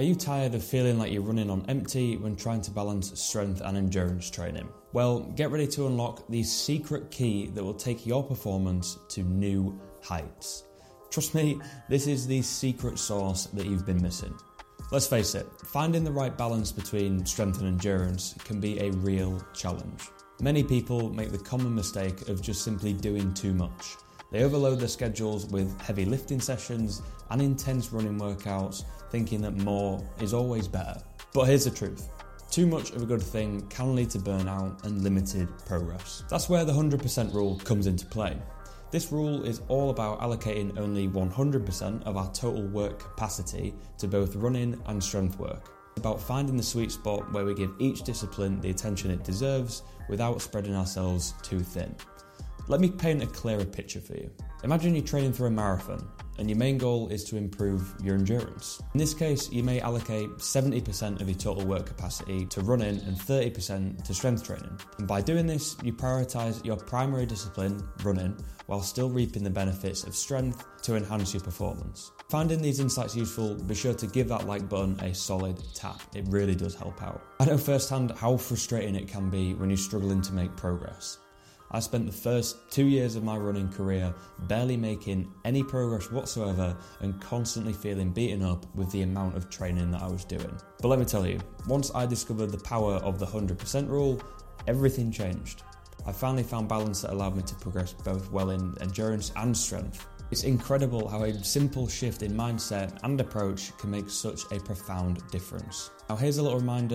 Are you tired of feeling like you're running on empty when trying to balance strength and endurance training? Well, get ready to unlock the secret key that will take your performance to new heights. Trust me, this is the secret sauce that you've been missing. Let's face it, finding the right balance between strength and endurance can be a real challenge. Many people make the common mistake of just simply doing too much. They overload their schedules with heavy lifting sessions and intense running workouts, thinking that more is always better. But here's the truth too much of a good thing can lead to burnout and limited progress. That's where the 100% rule comes into play. This rule is all about allocating only 100% of our total work capacity to both running and strength work. It's about finding the sweet spot where we give each discipline the attention it deserves without spreading ourselves too thin. Let me paint a clearer picture for you. Imagine you're training for a marathon and your main goal is to improve your endurance. In this case, you may allocate 70% of your total work capacity to running and 30% to strength training. And by doing this, you prioritize your primary discipline, running, while still reaping the benefits of strength to enhance your performance. Finding these insights useful, be sure to give that like button a solid tap. It really does help out. I know firsthand how frustrating it can be when you're struggling to make progress. I spent the first two years of my running career barely making any progress whatsoever and constantly feeling beaten up with the amount of training that I was doing. But let me tell you, once I discovered the power of the 100% rule, everything changed. I finally found balance that allowed me to progress both well in endurance and strength. It's incredible how a simple shift in mindset and approach can make such a profound difference. Now, here's a little reminder